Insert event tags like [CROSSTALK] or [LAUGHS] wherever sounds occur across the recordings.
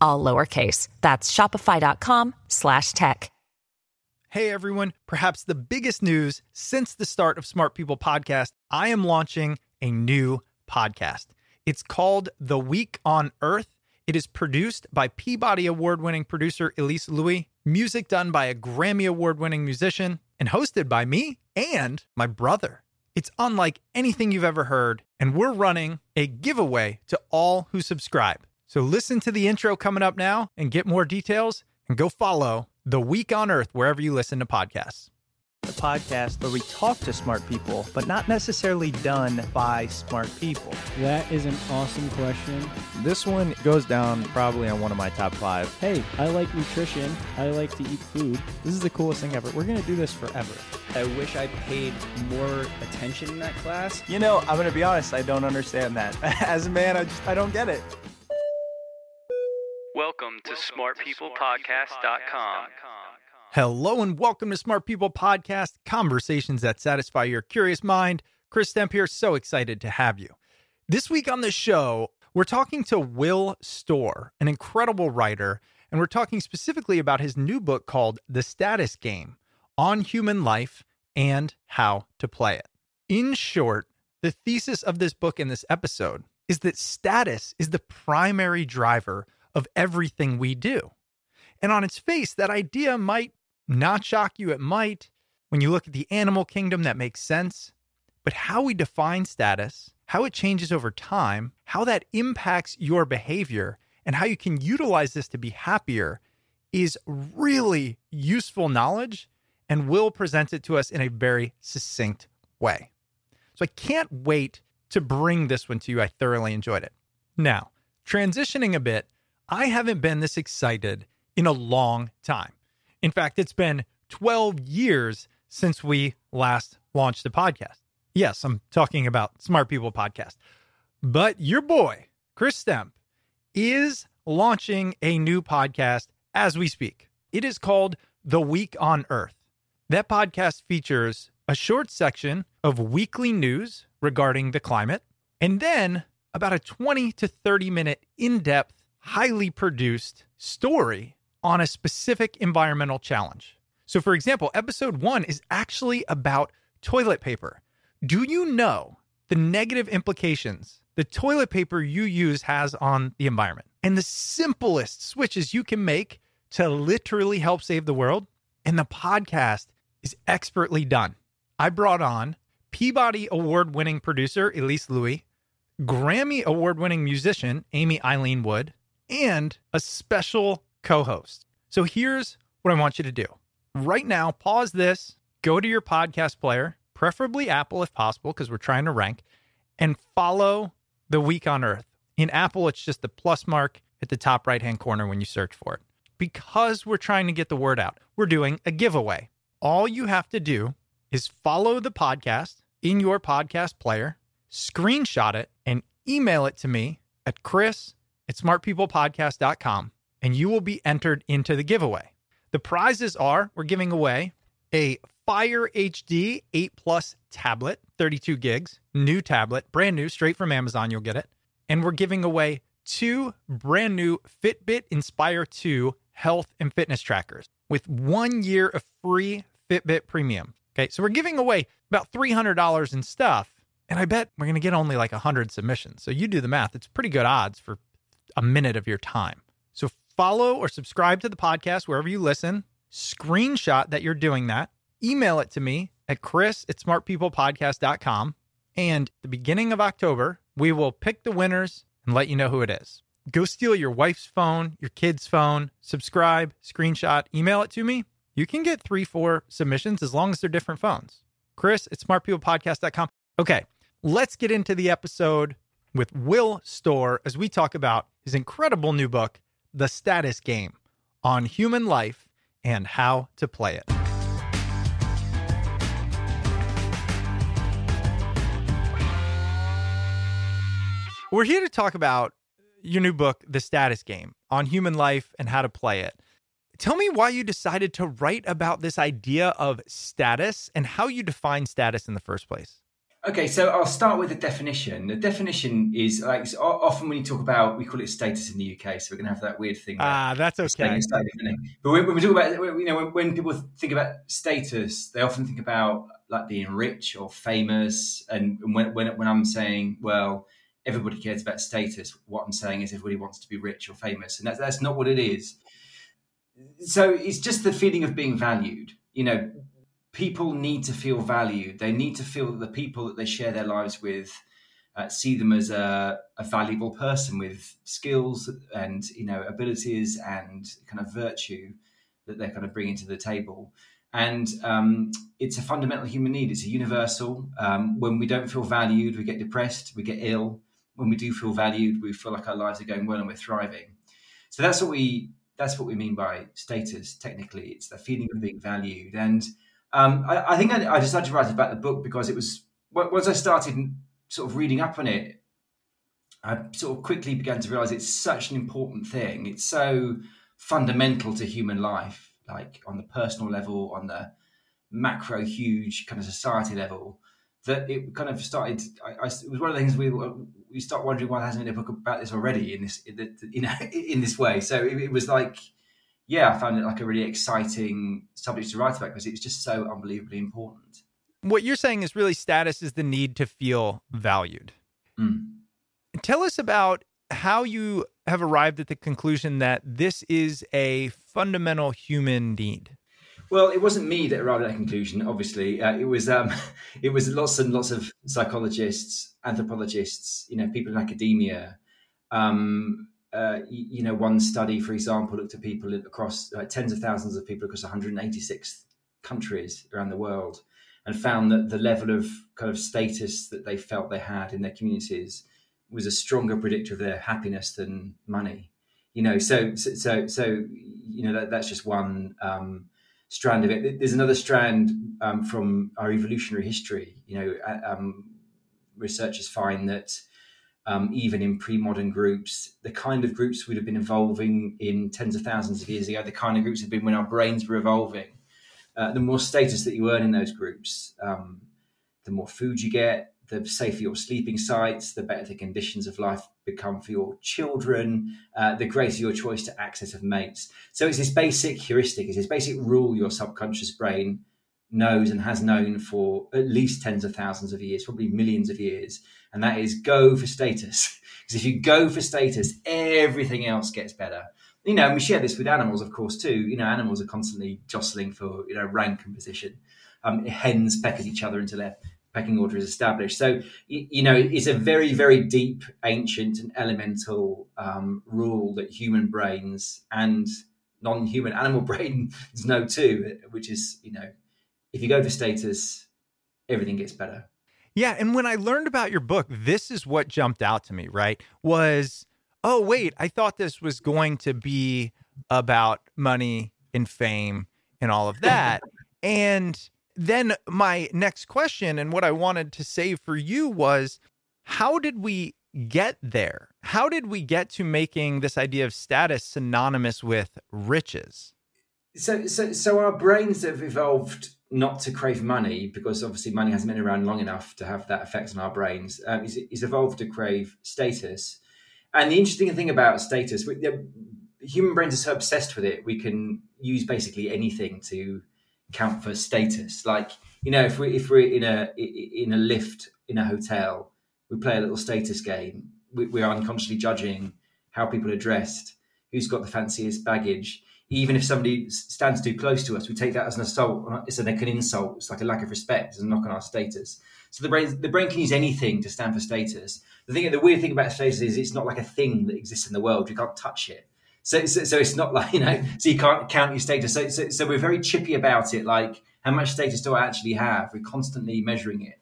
all lowercase. That's shopify.com slash tech. Hey everyone, perhaps the biggest news since the start of Smart People Podcast, I am launching a new podcast. It's called The Week on Earth. It is produced by Peabody Award winning producer Elise Louis, music done by a Grammy Award winning musician, and hosted by me and my brother. It's unlike anything you've ever heard, and we're running a giveaway to all who subscribe. So listen to the intro coming up now and get more details and go follow The Week on Earth wherever you listen to podcasts. The podcast where we talk to smart people, but not necessarily done by smart people. That is an awesome question. This one goes down probably on one of my top five. Hey, I like nutrition. I like to eat food. This is the coolest thing ever. We're going to do this forever. I wish I paid more attention in that class. You know, I'm going to be honest, I don't understand that. [LAUGHS] As a man, I just I don't get it. Welcome to smartpeoplepodcast.com. Hello and welcome to Smart People Podcast, conversations that satisfy your curious mind. Chris Stemp here, so excited to have you. This week on the show, we're talking to Will Storr, an incredible writer, and we're talking specifically about his new book called The Status Game on Human Life and How to Play It. In short, the thesis of this book in this episode is that status is the primary driver of everything we do. And on its face, that idea might not shock you, it might. When you look at the animal kingdom, that makes sense. But how we define status, how it changes over time, how that impacts your behavior, and how you can utilize this to be happier is really useful knowledge. And Will present it to us in a very succinct way. So I can't wait to bring this one to you. I thoroughly enjoyed it. Now, transitioning a bit, I haven't been this excited in a long time. In fact, it's been 12 years since we last launched the podcast. Yes, I'm talking about Smart People Podcast. But your boy, Chris Stemp, is launching a new podcast as we speak. It is called The Week on Earth. That podcast features a short section of weekly news regarding the climate, and then about a 20 to 30 minute in depth, highly produced story on a specific environmental challenge. So, for example, episode one is actually about toilet paper. Do you know the negative implications the toilet paper you use has on the environment? And the simplest switches you can make to literally help save the world? And the podcast is expertly done. I brought on Peabody Award winning producer Elise Louis, Grammy Award winning musician Amy Eileen Wood, and a special co host. So here's what I want you to do right now pause this, go to your podcast player, preferably Apple if possible, because we're trying to rank, and follow the week on Earth. In Apple, it's just the plus mark at the top right hand corner when you search for it. Because we're trying to get the word out, we're doing a giveaway. All you have to do is follow the podcast in your podcast player, screenshot it, and email it to me at chris at smartpeoplepodcast.com, and you will be entered into the giveaway. The prizes are we're giving away a Fire HD 8 Plus tablet, 32 gigs, new tablet, brand new, straight from Amazon. You'll get it. And we're giving away two brand new Fitbit Inspire 2 health and fitness trackers with one year of free Fitbit Premium. Okay, so we're giving away about $300 in stuff. And I bet we're going to get only like 100 submissions. So you do the math. It's pretty good odds for a minute of your time. So follow or subscribe to the podcast wherever you listen. Screenshot that you're doing that email it to me at chris at smartpeoplepodcast.com. And the beginning of October, we will pick the winners and let you know who it is. Go steal your wife's phone, your kid's phone, subscribe, screenshot, email it to me. You can get three, four submissions as long as they're different phones. Chris at smartpeoplepodcast.com. Okay, let's get into the episode with Will Storr as we talk about his incredible new book, The Status Game on Human Life and How to Play It. We're here to talk about your new book, The Status Game on Human Life and How to Play It. Tell me why you decided to write about this idea of status and how you define status in the first place. Okay, so I'll start with the definition. The definition is like often when you talk about, we call it status in the UK, so we're going to have that weird thing. Ah, that's okay. But when, when, we talk about, you know, when, when, people think about status, they often think about like being rich or famous. And when, when, when I'm saying, well, everybody cares about status. What I'm saying is everybody wants to be rich or famous, and that's that's not what it is. So it's just the feeling of being valued. You know, people need to feel valued. They need to feel that the people that they share their lives with uh, see them as a, a, valuable person with skills and you know abilities and kind of virtue that they're kind of bringing to the table. And um, it's a fundamental human need. It's a universal. Um, when we don't feel valued, we get depressed, we get ill, when we do feel valued, we feel like our lives are going well and we're thriving. So that's what we that's what we mean by status. Technically, it's the feeling of being valued. And um, I, I, think I, I, decided to write about the book because it was once I started sort of reading up on it, I sort of quickly began to realize it's such an important thing. It's so fundamental to human life, like on the personal level, on the macro, huge kind of society level that it kind of started. I, I, it was one of the things we we start wondering why there hasn't been a book about this already in this you [LAUGHS] know in this way. So it, it, was like, yeah, I found it like a really exciting subject to write about because it was just so unbelievably important. What you're saying is really status is the need to feel valued. Mm. Tell us about how you have arrived at the conclusion that this is a fundamental human need. Well, it wasn't me that arrived at that conclusion. Obviously, uh, it was um, [LAUGHS] it was lots and lots of psychologists, anthropologists, you know, people in academia. Um, uh, you, know, one study, for example, looked at people across tens of thousands of people across 186 countries around the world, and found that the level of kind of status that they felt they had in their communities was a stronger predictor of their happiness than money. You know, so so so, so you know that, that's just one. Um, strand of it. There's another strand um, from our evolutionary history. You know, um, researchers find that um, even in pre-modern groups, the kind of groups we'd have been evolving in tens of thousands of years ago, the kind of groups have been when our brains were evolving. Uh, the more status that you earn in those groups, um, the more food you get, the safer your sleeping sites, the better the conditions of life become for your children, uh, the greater your choice to access of mates. So it's this basic heuristic, it's this basic rule your subconscious brain knows and has known for at least tens of thousands of years, probably millions of years, and that is go for status. [LAUGHS] Because if you go for status, everything else gets better. You know, and we share this with animals, of course, too. You know, animals are constantly jostling for you know rank and position. Um, hens peck at each other until they're pecking order is established. So, you know, it's a very, very deep, ancient, and elemental um, rule that human brains and non-human [LAUGHS] animal brains know too, which is, you know, if you go for status, everything gets better. Yeah, and when I learned about your book, this is what jumped out to me, right? Was oh wait, I thought this was going to be about money and fame and all of that. [LAUGHS] and then my next question and what I wanted to say for you was how did we get there? How did we get to making this idea of status synonymous with riches? So, so, so our brains have evolved not to crave money because obviously money hasn't been around long enough to have that effect on our brains. Um, evolved to crave status, and the interesting thing about status, we, the, human brains are so obsessed with it. We can use basically anything to count for status. Like you know, if we if we're in a in a lift in a hotel, we play a little status game. We, we are unconsciously judging how people are dressed, who's got the fanciest baggage even if somebody stands too close to us, we take that as an assault. It's like an insult. It's like a lack of respect. It's a knock on our status. So the brain, the brain can use anything to stand for status. The thing, the weird thing about status is it's not like a thing that exists in the world. You can't touch it. So, so, so it's not [LAUGHS] like you know. So you can't count your status. So, so, so we're very chippy about it. Like, how much status do I actually have? We're constantly measuring it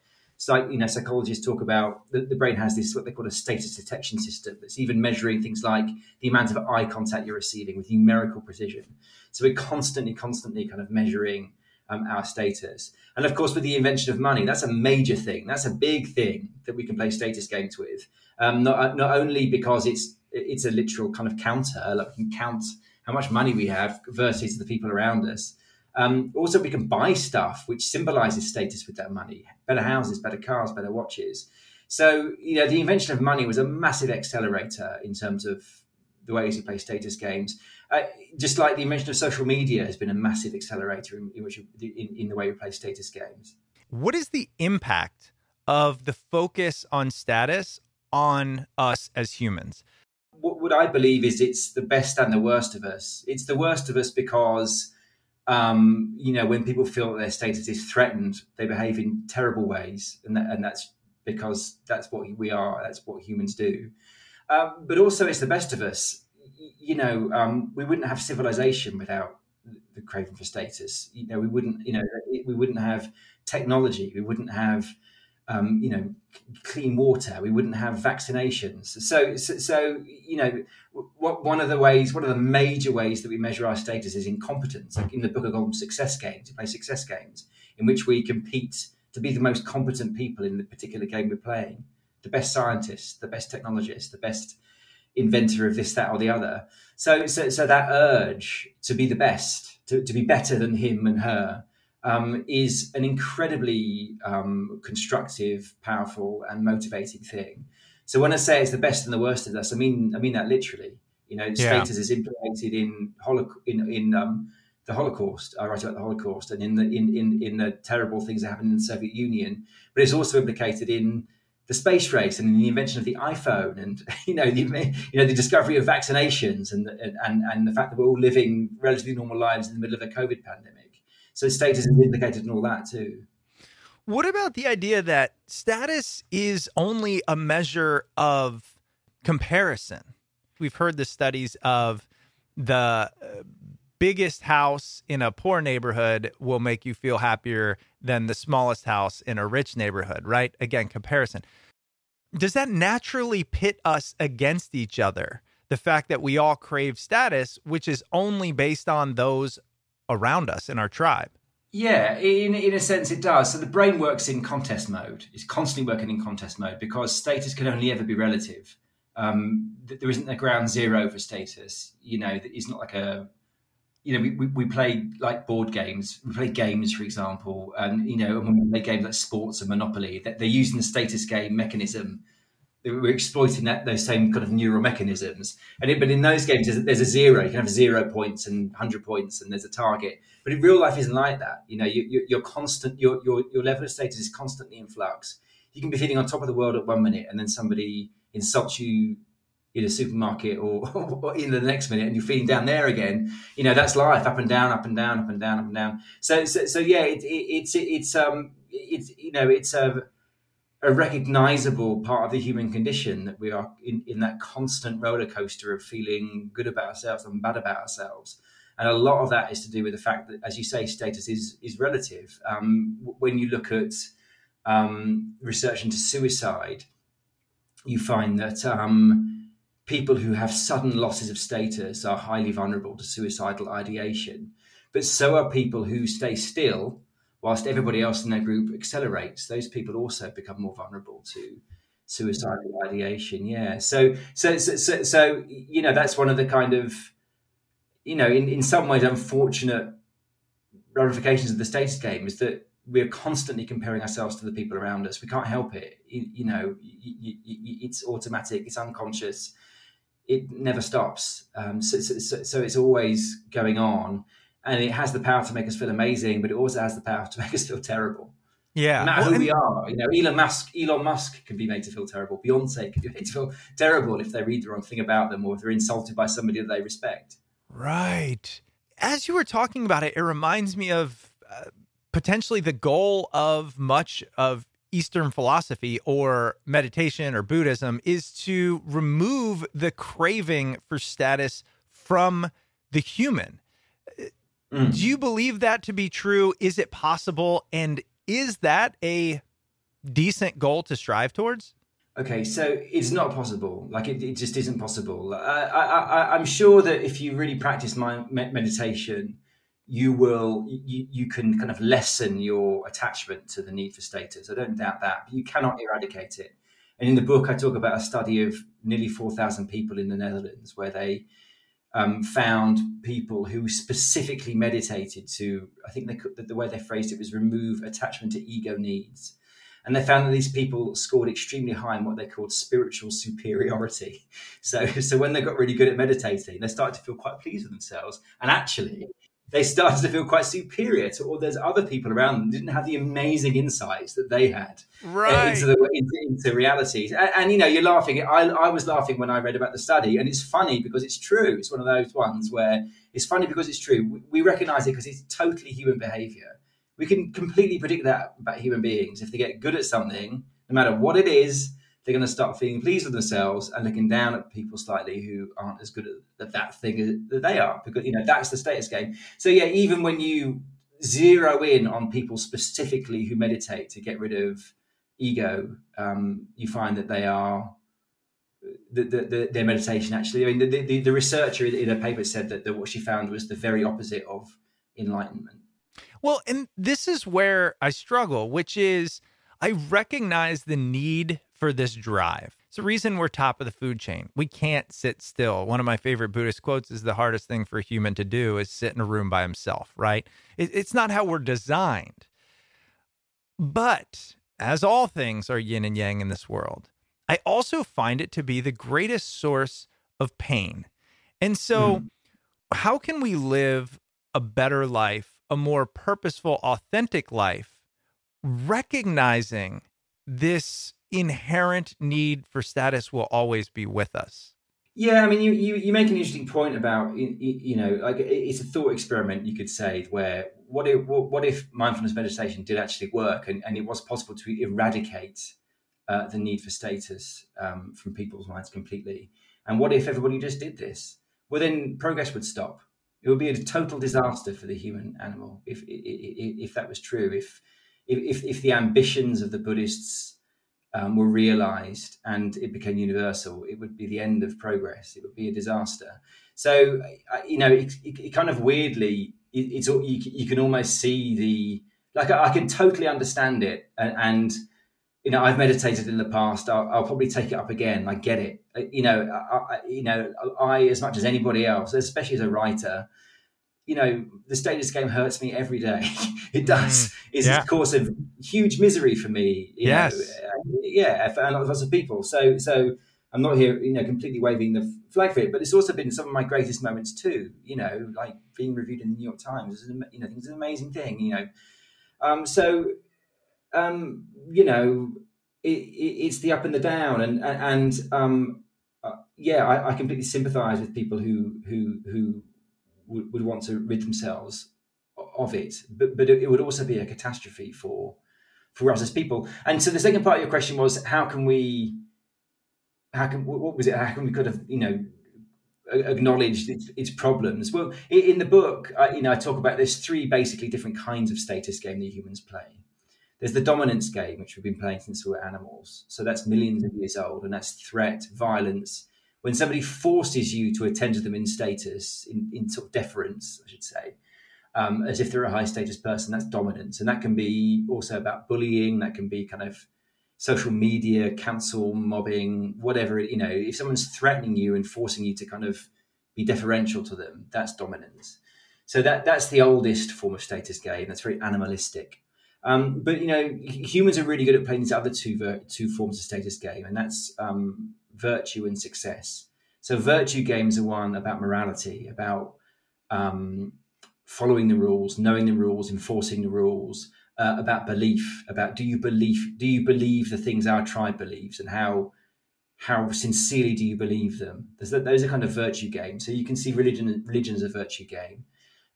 like you know psychologists talk about the, the, brain has this what they call a status detection system that's even measuring things like the amount of eye contact you're receiving with numerical precision. So we're constantly constantly kind of measuring um, our status. And of course with the invention of money that's a major thing. That's a big thing that we can play status games with. Um, not, not only because it's it's a literal kind of counter like we can count how much money we have versus the people around us um, also, we can buy stuff which symbolizes status with that money better houses, better cars, better watches. So, you know, the invention of money was a massive accelerator in terms of the ways we play status games. Uh, just like the invention of social media has been a massive accelerator in, in which in, in the way we play status games. What is the impact of the focus on status on us as humans? What, what I believe is it's the best and the worst of us. It's the worst of us because um, you know, when people feel that their status is threatened, they behave in terrible ways, and that, and that's because that's what we are. That's what humans do. Um, but also, it's the best of us. You know, um, we wouldn't have civilization without the craving for status. You know, we wouldn't. You know, we wouldn't have technology. We wouldn't have um, you know, clean water. We wouldn't have vaccinations. So, so, so, you know, what, one of the ways, one of the major ways that we measure our status is in competence. Like in the book, of them success games. We play success games in which we compete to be the most competent people in the particular game we're playing, the best scientist, the best technologist, the best inventor of this, that, or the other. So, so, so that urge to be the best, to, to be better than him and her, um, is an incredibly um, constructive, powerful, and motivating thing. So when I say it's the best and the worst of us, I mean I mean that literally. You know, yeah. status is implemented in holoc- in in um, the Holocaust. I write about the Holocaust and in the in, in in the terrible things that happened in the Soviet Union, but it's also implicated in the space race and the invention of the iPhone and [LAUGHS] you know the you know the discovery of vaccinations and and and the fact that we're all living relatively normal lives in the middle of a COVID pandemic. So status is implicated in all that too. What about the idea that status is only a measure of comparison? We've heard the studies of the uh, biggest house in a poor neighborhood will make you feel happier than the smallest house in a rich neighborhood, right? Again, comparison. Does that naturally pit us against each other? The fact that we all crave status, which is only based on those around us in our tribe. Yeah, in in a sense it does. So the brain works in contest mode. It's constantly working in contest mode because status can only ever be relative. Um, there isn't a ground zero for status. You know, it's not like a you know, we, we, we, play like board games. We play games, for example, and you know, when we play games like sports and Monopoly, that they're using the status game mechanism we're exploiting that those same kind of neural mechanisms. And it, but in those games, there's, there's, a zero. You can have zero points and hundred points, and there's a target. But in real life, isn't like that. You know, you, are constant. Your, your your level of status is constantly in flux. You can be feeling on top of the world at one minute, and then somebody insults you in a supermarket or, [LAUGHS] or, in the next minute and you're feeling down there again you know that's life up and down up and down up and down up and down so so, so yeah it, it, it's it, it's um it's you know it's a a recognizable part of the human condition that we are in, in that constant roller coaster of feeling good about ourselves and bad about ourselves. And a lot of that is to do with the fact that, as you say, status is is relative. Um, when you look at um, research into suicide, you find that um, people who have sudden losses of status are highly vulnerable to suicidal ideation. But so are people who stay still whilst everybody else in their group accelerates. Those people also become more vulnerable to suicidal ideation. Yeah. So, so, so, so, so you know, that's one of the kind of, you know, in, in some ways unfortunate ramifications of the status game is that we're constantly comparing ourselves to the people around us. We can't help it. You, you know, you, you, it's automatic. It's unconscious. It never stops. Um, so, so, so, it's always going on, and it has the power to make us feel amazing, but it also has the power to [LAUGHS] make us feel terrible. Yeah, no matter well, who we are, you know, Elon Musk, Elon Musk can be made to feel terrible. Beyonce can be [LAUGHS] made to feel terrible if they read the wrong thing about them or if they're insulted by somebody that they respect. Right. As you were talking about it, it reminds me of uh, potentially the goal of much of Eastern philosophy or meditation or Buddhism is to remove the craving for status from the human. Mm. Do you believe that to be true? Is it possible? And is that a decent goal to strive towards? Okay, so it's not possible. Like it, it just isn't possible. I, am sure that if you really practice my meditation, you will you, you can kind of lessen your attachment to the need for status. I don't doubt that, but you cannot eradicate it. And in the book, I talk about a study of nearly four thousand people in the Netherlands, where they um, found people who specifically meditated to, I think they, could, the way they phrased it was remove attachment to ego needs. And they found that these people scored extremely high in what they called spiritual superiority. [LAUGHS] So, so when they got really good at meditating, they started to feel quite pleased with themselves. And actually, they started to feel quite superior to all those other people around them didn't have the amazing insights that they had uh, right. into, the, into, into reality. And, and, you know, you're laughing. I, I was laughing when I read about the study, and it's funny because it's true. It's one of those ones where it's funny because it's true. We, we recognize it because it's totally human behavior. We can completely predict that about human beings. If they get good at something, no matter what it is, they're going to start feeling pleased with themselves and looking down at people slightly who aren't as good at that thing that they are because you know that's the status game. So yeah even when you zero in on people specifically who meditate to get rid of ego um, you find that they are the, the, the, their meditation actually i mean the, the, the researcher in a paper said that, that what she found was the very opposite of enlightenment. Well and this is where i struggle which is i recognize the need for this drive. It's the reason we're top of the food chain. We can't sit still. One of my favorite Buddhist quotes is the hardest thing for a human to do is sit in a room by himself, right? it's not how we're designed. But as all things are yin and yang in this world, I also find it to be the greatest source of pain. And so, mm. how can we live a better life, a more purposeful, authentic life, recognizing this inherent need for status will always be with us. Yeah, I mean, you, you, you make an interesting point about you know, like it's a thought experiment, you could say, where what if what if mindfulness meditation did actually work, and, and it was possible to eradicate uh, the need for status um, from people's minds completely, and what if everybody just did this? Well, then progress would stop. It would be a total disaster for the human animal if if, if that was true. If if if the ambitions of the Buddhists um, were realized and it became universal, it would be the end of progress. It would be a disaster. So, you know, it, it, it kind of weirdly, it, it's you, you, can almost see the like I, I can totally understand it, and, and, you know, I've meditated in the past. I'll, I'll, probably take it up again. I get it. You know, I, you know, I as much as anybody else, especially as a writer, you know, the status game hurts me every day. [LAUGHS] it does. Mm, it's yeah. a cause of huge misery for me. yes. Know, yeah, for lots of people. So, so I'm not here, you know, completely waving the flag for it, but it's also been some of my greatest moments too. You know, like being reviewed in the New York Times is, you know, it's an amazing thing. You know, um, so, um, you know, it, it, it's the up and the down, and and um, uh, yeah, I, I completely sympathise with people who who who would, would want to rid themselves of it. But but it would also be a catastrophe for for us as people. And so the second part of your question was how can we how can what was it how can we kind of you know acknowledge its, its problems well in the book I, you know i talk about there's three basically different kinds of status game that humans play There's the dominance game, which we've been playing since we were animals. So that's millions of years old, and that's threat, violence. When somebody forces you to attend to them in status, in, in sort of deference, I should say, um, as if they're a high status person, that's dominance. And that can be also about bullying, that can be kind of social media, council mobbing, whatever. You know, if someone's threatening you and forcing you to kind of be deferential to them, that's dominance. So that that's the oldest form of status game. That's very animalistic. Um, but you know, humans are really good at playing these other two ver- two forms of status game, and that's um, virtue and success. So virtue games are one about morality, about um, following the rules, knowing the rules, enforcing the rules, uh, about belief, about do you believe do you believe the things our tribe believes, and how how sincerely do you believe them? Those are kind of virtue games. So you can see religion religion as a virtue game.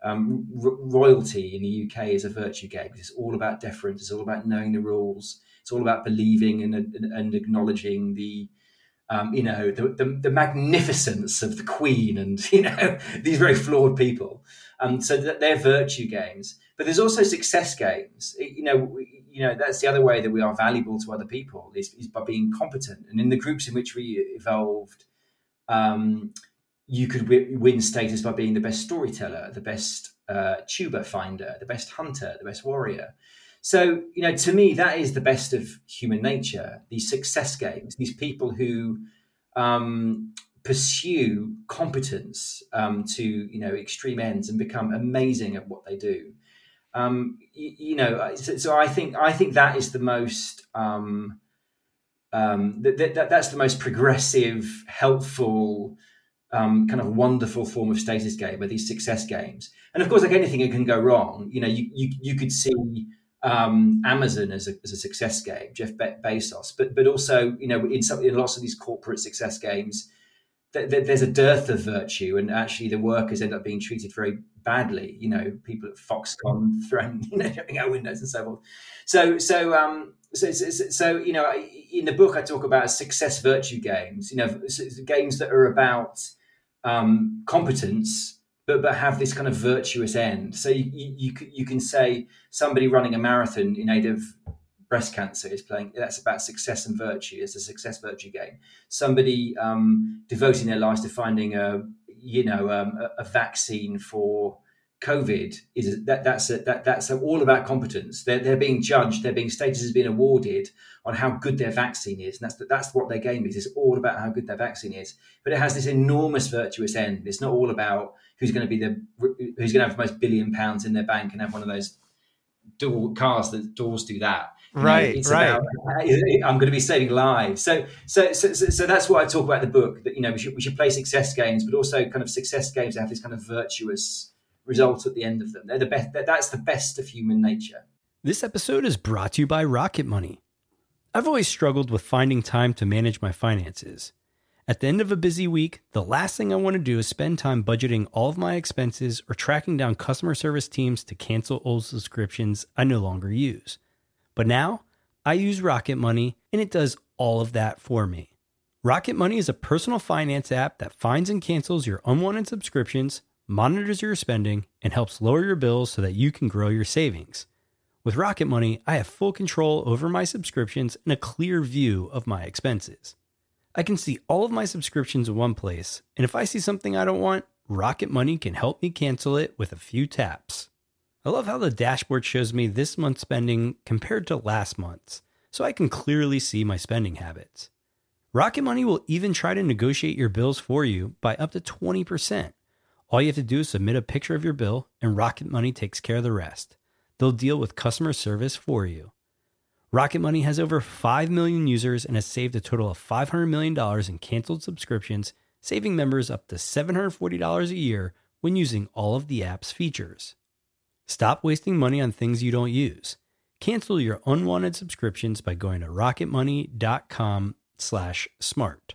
Um, royalty in the UK is a virtue game it's all about deference. It's all about knowing the rules. It's all about believing and, and, and acknowledging the um, you know, the, the, the, magnificence of the Queen and, [LAUGHS] you know, these very flawed people. Um, so that they're virtue games. But there's also success games. You know, you know that's the other way that we are valuable to other people is, is by being competent. And in the groups in which we evolved, um, you could w- win status by being the best storyteller, the best uh, tuber finder, the best hunter, the best warrior. So, you know, to me, that is the best of human nature. These success games, these people who um, pursue competence um, to, you know, extreme ends and become amazing at what they do. Um, you, you, know, so, so, I think I think that is the most um, um, that, that, that's the most progressive, helpful, um, kind of wonderful form of status game, are these success games. And of course, like anything, it can go wrong. You know, you you, you could see um, Amazon as a, as a success game, Jeff Be- Bezos, but but also you know in some in lots of these corporate success games, th- th- there's a dearth of virtue, and actually the workers end up being treated very badly. You know, people at Foxconn [LAUGHS] throwing you know jumping out windows and so forth. So so um so, so, so you know in the book I talk about success virtue games. You know, games that are about um, competence but but have this kind of virtuous end. So you, you, you can say somebody running a marathon in aid of breast cancer is playing. That's about success and virtue. It's a success virtue game. Somebody um, devoting their lives to finding a you know um, a, a, vaccine for COVID is that that's a, that that's a, all about competence. They're they're being judged. They're being status is being awarded on how good their vaccine is, and that's that's what their game is. It's all about how good their vaccine is. But it has this enormous virtuous end. It's not all about who's going to be the who's going to have the most billion pounds in their bank and have one of those door cars that doors do that. right, know, right. About, [LAUGHS] I'm going to be saving lives. So, so, so, so, that's what I talk about the book. That you know, we should we should play success games, but also kind of success games that have this kind of virtuous result at the end of them. They're the best. That's the best of human nature. This episode is brought to you by Rocket Money. I've always struggled with finding time to manage my finances. At the end of a busy week, the last thing I want to do is spend time budgeting all of my expenses or tracking down customer service teams to cancel old subscriptions I no longer use. But now, I use Rocket Money and it does all of that for me. Rocket Money is a personal finance app that finds and cancels your unwanted subscriptions, monitors your spending, and helps lower your bills so that you can grow your savings. With Rocket Money, I have full control over my subscriptions and a clear view of my expenses. I can see all of my subscriptions in one place, and if I see something I don't want, Rocket Money can help me cancel it with a few taps. I love how the dashboard shows me this month's spending compared to last month's, so I can clearly see my spending habits. Rocket Money will even try to negotiate your bills for you by up to 20%. All you have to do is submit a picture of your bill, and Rocket Money takes care of the rest. They'll deal with customer service for you. Rocket Money has over 5 million users and has saved a total of $500 million in canceled subscriptions, saving members up to $740 a year when using all of the app's features. Stop wasting money on things you don't use. Cancel your unwanted subscriptions by going to rocketmoney.com/smart. slash smart.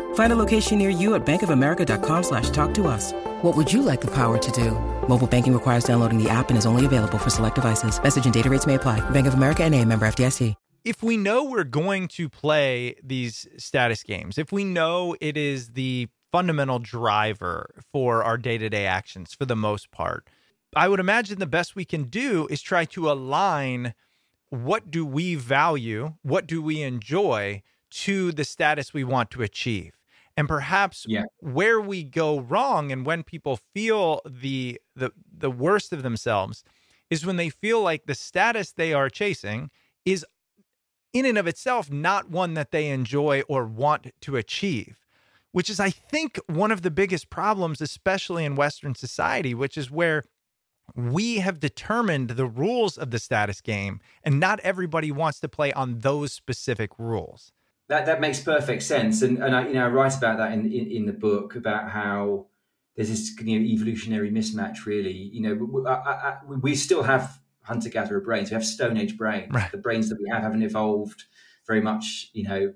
Find a location near you at bankofamerica.com slash talk to us. What would you like the power to do? Mobile banking requires downloading the app and is only available for select devices. Message and data rates may apply. Bank of America and a member FDIC. If we know we're going to play these status games, if we know it is the fundamental driver for our day-to-day actions for the most part, I would imagine the best we can do is try to align what do we value, what do we enjoy to the status we want to achieve. And perhaps Yeah. where we go wrong and when people feel the the the worst of themselves is when they feel like the status they are chasing is in and of itself not one that they enjoy or want to achieve which is i think one of the biggest problems especially in western society which is where we have determined the rules of the status game and not everybody wants to play on those specific rules That that makes perfect sense, and and I you know I write about that in in, in the book about how there's this you know evolutionary mismatch. Really, you know, we, I, I, we still have hunter gatherer brains. We have Stone Age brains. Right. The brains that we have haven't evolved very much, you know,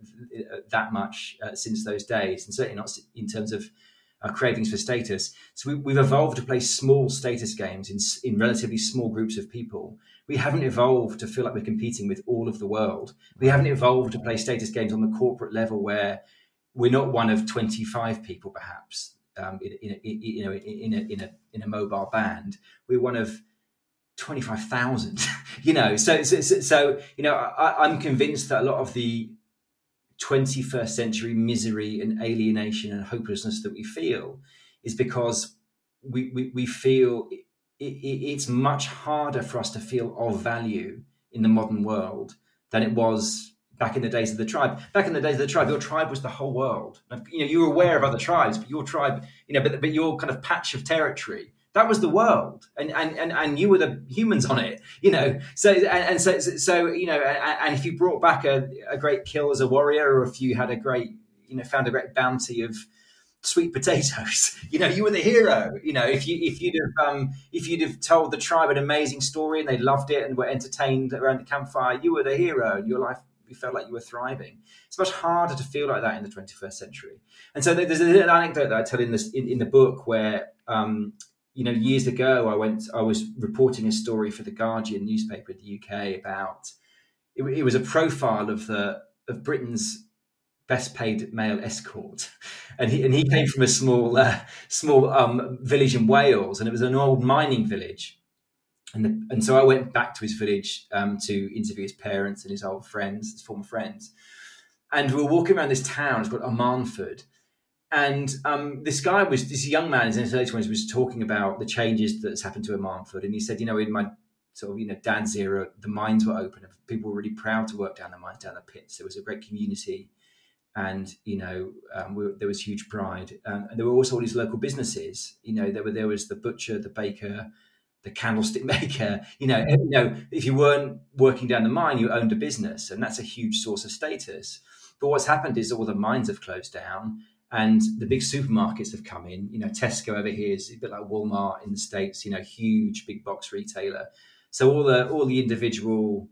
that much uh, since those days, and certainly not in terms of our cravings for status. So we, we've evolved to play small status games in in relatively small groups of people. We haven't evolved to feel like we're competing with all of the world. We haven't evolved to play status games on the corporate level where we're not one of 25 people, perhaps, um, in, in, in, you know, in a, in a in a mobile band. We're one of 25,000. [LAUGHS] you know, so, so so so you know, I, I'm convinced that a lot of the 21st century misery and alienation and hopelessness that we feel is because we we, we feel it, it, it's much harder for us to feel of value in the modern world than it was back in the days of the tribe. Back in the days of the tribe, your tribe was the whole world. You know, you were aware of other tribes, but your tribe, you know, but, but your kind of patch of territory, that was the world, and and and, and you were the humans on it. You know, so and, and so so you know, and, and if you brought back a, a great kill as a warrior, or if you had a great, you know, found a great bounty of sweet potatoes. [LAUGHS] You know, you were the hero. You know, if you if you'd have um, if you'd have told the tribe an amazing story and they loved it and were entertained around the campfire, you were the hero, and your life you felt like you were thriving. It's much harder to feel like that in the 21st century. And so there's an anecdote that I tell in this in, in the book where um, you know years ago I went I was reporting a story for the Guardian newspaper in the UK about it, it was a profile of the of Britain's best paid male escort, and he and he came from a small uh, small um, village in Wales, and it was an old mining village. And, the, and so I went back to his village um, to interview his parents and his old friends, his former friends. And we were walking around this town, it's called Ammanford. And um, this guy was, this young man in his early 20s was talking about the changes that's happened to Ammanford. And he said, you know, in my sort of, you know, dad's era, the mines were open. And people were really proud to work down the mines, down the pits. There was a great community and you know um, we, there was huge pride. Um, and there were also all these local businesses you know there were there was the butcher the baker the candlestick [LAUGHS] maker you know you know if you weren't working down the mine you owned a business and that's a huge source of status. But what's happened is all the mines have closed down and the big supermarkets have come in. You know tesco over here is a bit like walmart in the states you know huge big box retailer. So all the all the individual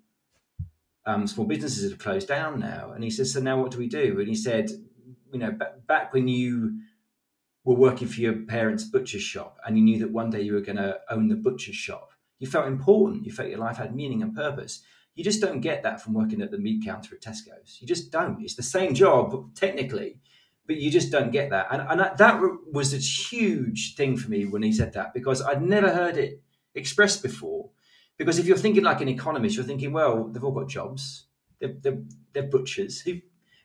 um, small businesses have closed down now. And he says, so now what do we do? And he said, you know, b- back when you were working for your parents' butcher shop and you knew that one day you were going to own the butcher shop, you felt important. You felt your life had meaning and purpose. You just don't get that from working at the meat counter at Tesco's. You just don't. It's the same job technically, but you just don't get that. And, and that, that was a huge thing for me when he said that because I'd never heard it expressed before. Because if you're thinking like an economist, you're thinking, well, they've all got jobs. They're, they're, they're butchers. Who,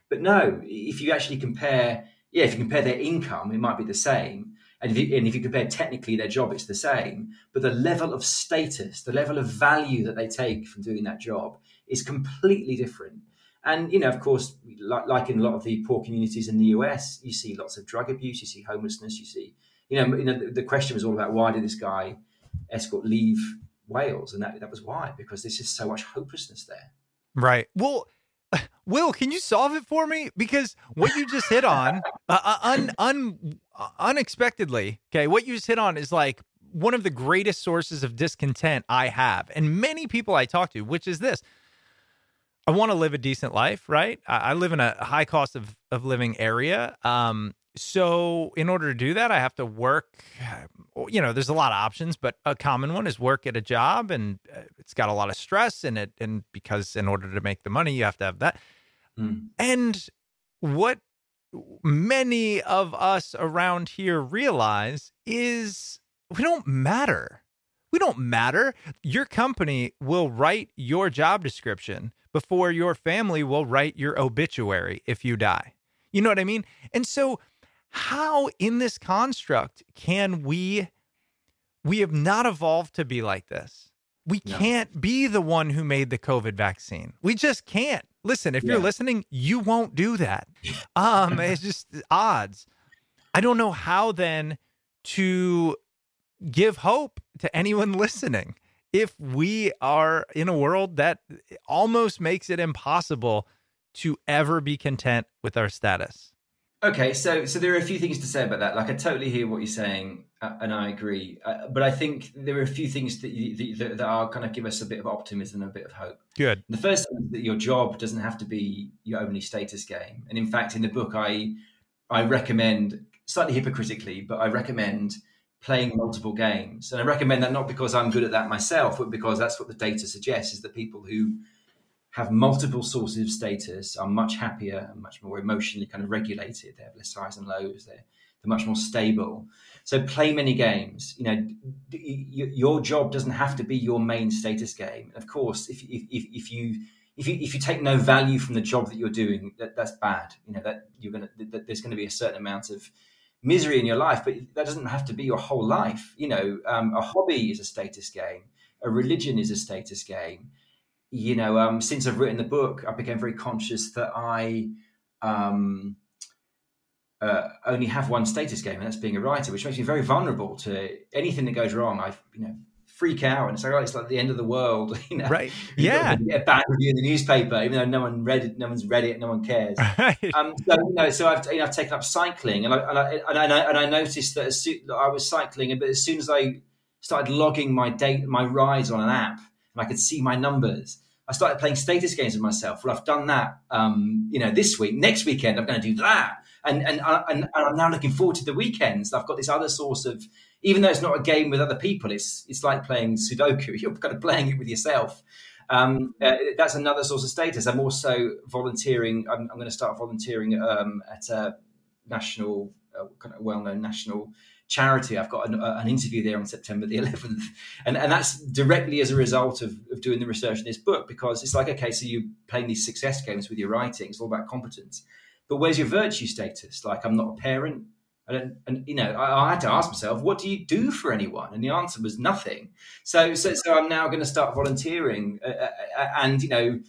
but no, if you actually compare, yeah, if you compare their income, it might be the same. And if, you, and if you compare technically their job, it's the same. But the level of status, the level of value that they take from doing that job is completely different. And, you know, of course, like, like in a lot of the poor communities in the US, you see lots of drug abuse, you see homelessness, you see, you know, you know the, the question was all about why did this guy escort leave Wales, and that that was why because there's just so much hopelessness there. Right. Well, [LAUGHS] Will, can you solve it for me? Because what you just hit on, uh, un, un, unexpectedly, okay, what you just hit on is like one of the greatest sources of discontent I have, and many people I talk to, which is this: I want to live a decent life, right? I, I live in a high cost of of living area. Um, so in order to do that, I have to work. You know, there's a lot of options, but a common one is work at a job, and uh, it's got a lot of stress in it. And because in order to make the money, you have to have that. Mm. And what many of us around here realize is we don't matter. We don't matter. Your company will write your job description before your family will write your obituary if you die. You know what I mean? And so how in this construct can we we have not evolved to be like this. We No. can't be the one who made the COVID vaccine. We just can't. Listen, if you're listening, you won't do that. Um, [LAUGHS] it's just odds. I don't know how then to give hope to anyone listening if we are in a world that almost makes it impossible to ever be content with our status. Okay, so so there are a few things to say about that. Like I totally hear what you're saying, uh, and I agree. Uh, but I think there are a few things that, you, that that are kind of give us a bit of optimism and a bit of hope. Good. The first thing is that your job doesn't have to be your only status game. And in fact, in the book, I I recommend slightly hypocritically, but I recommend playing multiple games. And I recommend that not because I'm good at that myself, but because that's what the data suggests is that people who have multiple sources of status are much happier and much more emotionally kind of regulated. They have less highs and lows. They're, they're much more stable. So play many games. You know, your job doesn't have to be your main status game. Of course, if, if, if, you if you if you take no value from the job that you're doing, that, that's bad. You know that you're gonna that there's to be a certain amount of misery in your life, but that doesn't have to be your whole life. You know, um, a hobby is a status game. A religion is a status game you know, um, since I've written the book, I became very conscious that I um, uh, only have one status game, and that's being a writer, which makes me very vulnerable to anything that goes wrong. I, you know, freak out and it's like, oh, it's like the end of the world, [LAUGHS] you know. Right. [LAUGHS] Yeah. Get a bad review in the newspaper, even though no one read it, no one's read it, no one cares. [LAUGHS] Right. Um, so, you know, so I've, you know, I've taken up cycling, and I and I, and I, and I noticed that as soon, that I was cycling, but as soon as I started logging my date, my rides on an app, and I could see my numbers, I started playing status games with myself. Well, I've done that, um, you know, this week. Next weekend, I'm going to do that, and and I- and, and I'm now looking forward to the weekends. I've got this other source of, even though it's not a game with other people, it's it's like playing Sudoku. [LAUGHS] You're kind of playing it with yourself. Um, uh, that's another source of status. I'm also volunteering. I'm, I'm going to start volunteering um, at a national, uh, kind of well-known national charity. I've got an, uh, an interview there on September the [LAUGHS] 11th, and and that's directly as a result of, of doing the research in this book because it's like okay, so you're playing these success games with your writing. It's all about competence, but where's your virtue status? Like I'm not a parent. I don't, and you know, I, I had to ask myself, what do you do for anyone? And the answer was nothing. So, so, so I'm now going to start volunteering, uh, uh, and you know,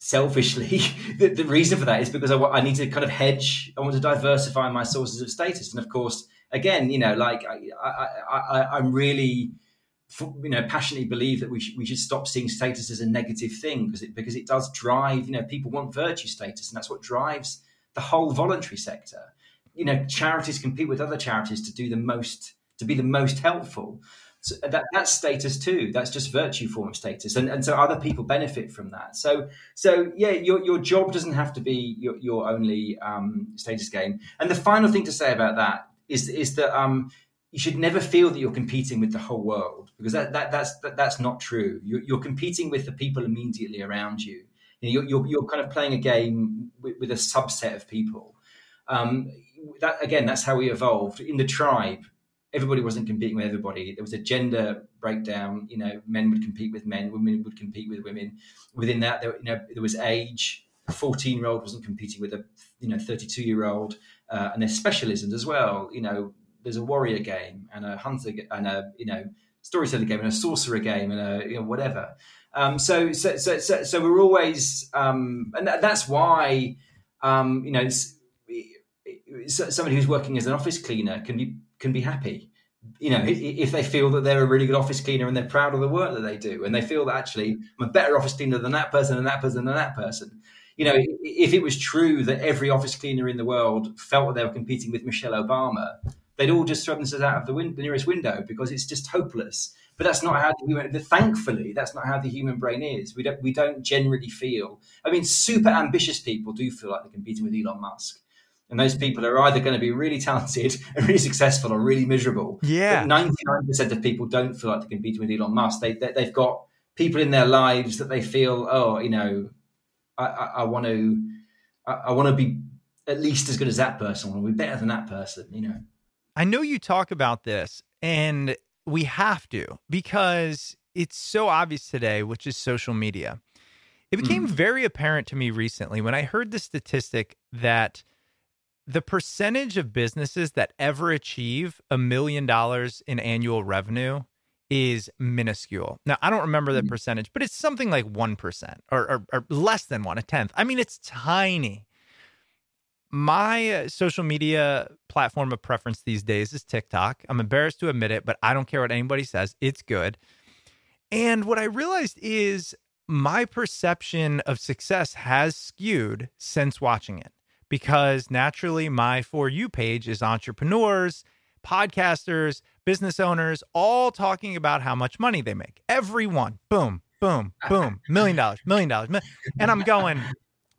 selfishly, [LAUGHS] the, the reason for that is because I, I need to kind of hedge. I want to diversify my sources of status, and of course, again, you know, like I, I, I, I'm really, you know, passionately believe that we should we should stop seeing status as a negative thing because it because it does drive. You know, people want virtue status, and that's what drives the whole voluntary sector. You know, charities compete with other charities to do the most to be the most helpful. So that, that's status too. That's just virtue form of status, and and so other people benefit from that. So so yeah, your your job doesn't have to be your, your only um, status game. And the final thing to say about that is is that um, you should never feel that you're competing with the whole world because that, that that's that, that's not true. You're, you're competing with the people immediately around you. You you're, you're you're kind of playing a game with, with a subset of people. Um, that again, that's how we evolved in the tribe everybody wasn't competing with everybody. There was a gender breakdown. You know, men would compete with men, women would compete with women. Within that, there, you know, there was age. A fourteen-year-old wasn't competing with a you know thirty-two-year-old, uh, and there's specialisms as well. You know, there's a warrior game and a hunter and a you know storyteller game and a sorcerer game and a you know whatever. Um, so, so so so so we're always um, and that, that's why um, you know. somebody who's working as an office cleaner can be can be happy you know if they feel that they're a really good office cleaner and they're proud of the work that they do and they feel that actually i'm a better office cleaner than that person and that person and that person you know if it was true that every office cleaner in the world felt that they were competing with michelle obama they'd all just throw themselves out of the, win- the nearest window because it's just hopeless. But that's not how the human. Thankfully, that's not how the human brain is. We don't. We don't generally feel. I mean, super ambitious people do feel like they're competing with Elon Musk, and those people are either going to be really talented [LAUGHS] and really successful or really miserable. Yeah. Ninety-nine percent of people don't feel like they're competing with Elon Musk. They, they they've got people in their lives that they feel, oh, you know, I, I, I want to, I, I want to be at least as good as that person. I want to be better than that person. You know. I know you talk about this, and we have to because it's so obvious today, which is social media. It became Mm. very apparent to me recently when I heard the statistic that the percentage of businesses that ever achieve a million dollars in annual revenue is minuscule. Now, I don't remember the percentage, but it's something like 1% or, or, or less than one, a tenth. I mean, it's tiny. My uh, social media platform of preference these days is TikTok. I'm embarrassed to admit it, but I don't care what anybody says. It's good. And what I realized is my perception of success has skewed since watching it because naturally my For You page is entrepreneurs, podcasters, business owners, all talking about how much money they make. Everyone, boom, boom, boom, [LAUGHS] million dollars, million dollars. And I'm going,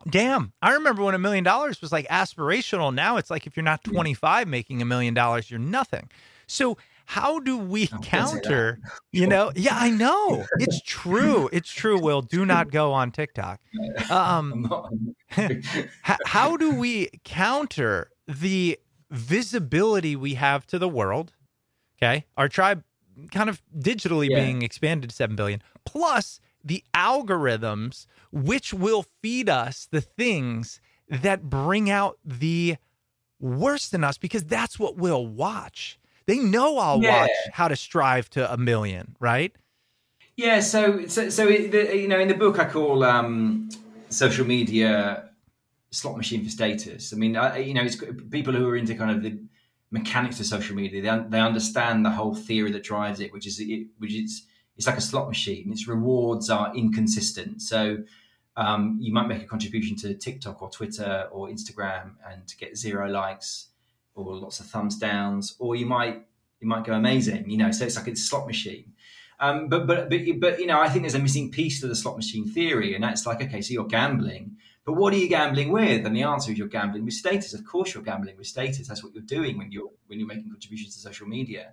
damn, I remember when a million dollars was like aspirational. Now it's like if you're not 25 making a million dollars, you're nothing. So, how do we don't counter? [LAUGHS] You know, yeah, I know it's true. It's true. Will do not go on TikTok. Um, [LAUGHS] I'm not, how, how do we counter the visibility we have to the world? Okay. Our tribe kind of digitally Yeah. being expanded to 7 billion, plus the algorithms, which will feed us the things that bring out the worst in us because that's what we'll watch. They know I'll Yeah. watch how to strive to a million, right? Yeah, so so, so it, the, you know, in the book, I call um, social media slot machine for status. I mean, I, you know, it's people who are into kind of the mechanics of social media. They, they understand the whole theory that drives it, which is it, which is it's like a slot machine. Its rewards are inconsistent. So um, you might make a contribution to TikTok or Twitter or Instagram and get zero likes or lots of thumbs downs, or you might you might go amazing. You know, so it's like a slot machine. Um, but but but but you know, I think there's a missing piece to the slot machine theory, and that's like, okay, so you're gambling, but what are you gambling with? And the answer is you're gambling with status. Of course, you're gambling with status. That's what you're doing when you're when you're making contributions to social media.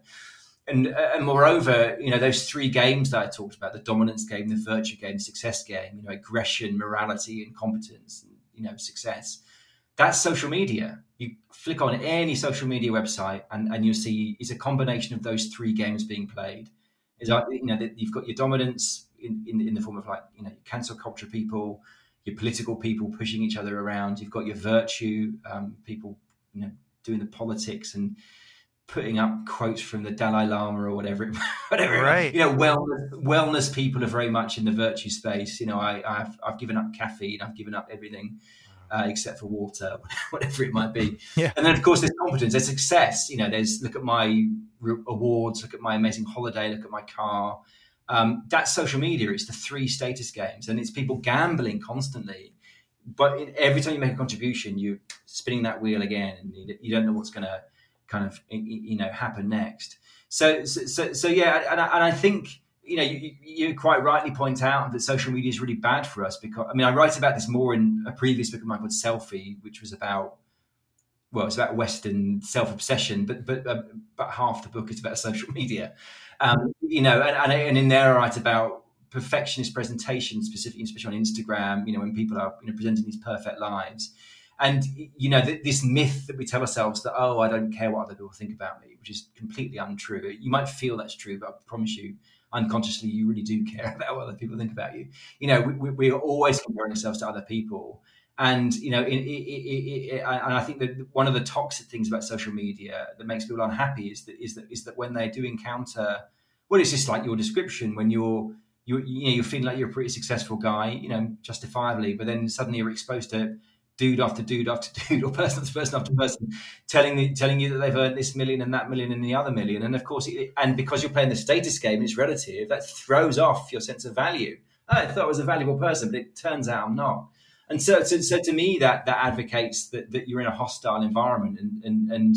And, uh, and moreover, you know those three games that I talked about: the dominance game, the virtue game, success game. You know, aggression, morality, and competence. And, you know, success. That's social media. You flick on any social media website, and, and you'll see it's a combination of those three games being played is you know you've got your dominance in, in, in the form of like you know cancel culture people your political people pushing each other around you've got your virtue um, people you know doing the politics and putting up quotes from the Dalai Lama or whatever it, [LAUGHS] whatever Right. you know wellness wellness people are very much in the virtue space you know I, I've, I've given up caffeine I've given up everything uh, except for water, [LAUGHS] whatever it might be. [LAUGHS] Yeah. And then, of course, there's competence, there's success. You know, there's look at my re- awards, look at my amazing holiday, look at my car. Um, that's social media. It's the three status games, and it's people gambling constantly. But every time you make a contribution, you're spinning that wheel again, and you, you don't know what's going to kind of you know happen next. So, so, so, so yeah, and I, and I think you know, you, you quite rightly point out that social media is really bad for us because I mean, I write about this more in a previous book of mine called Selfie, which was about well, it's about Western self obsession, but but uh, about half the book is about [LAUGHS] social media, um, you know, and, and and in there I write about perfectionist presentation, specifically especially on Instagram, you know, when people are you know presenting these perfect lives. And you know th- this myth that we tell ourselves that oh I don't care what other people think about me, which is completely untrue. You might feel that's true, but I promise you, unconsciously you really do [LAUGHS] care about what other people think about you you know we, we are always comparing ourselves to other people and you know it, it, it, and i think that one of the toxic things about social media that makes people unhappy is that is that is that when they do encounter well it's just like your description when you're you, you know you're feeling like you're a pretty successful guy you know justifiably but then suddenly you're exposed to dude after dude after [LAUGHS] dude or person after person after person telling telling you that they've earned this million and that million and the other million. And of course it, and because you're playing the status game it's relative that throws off your sense of value. Oh, I thought I was a valuable person but it turns out I'm not and so so, so to me that that advocates that, that you're in a hostile environment and and and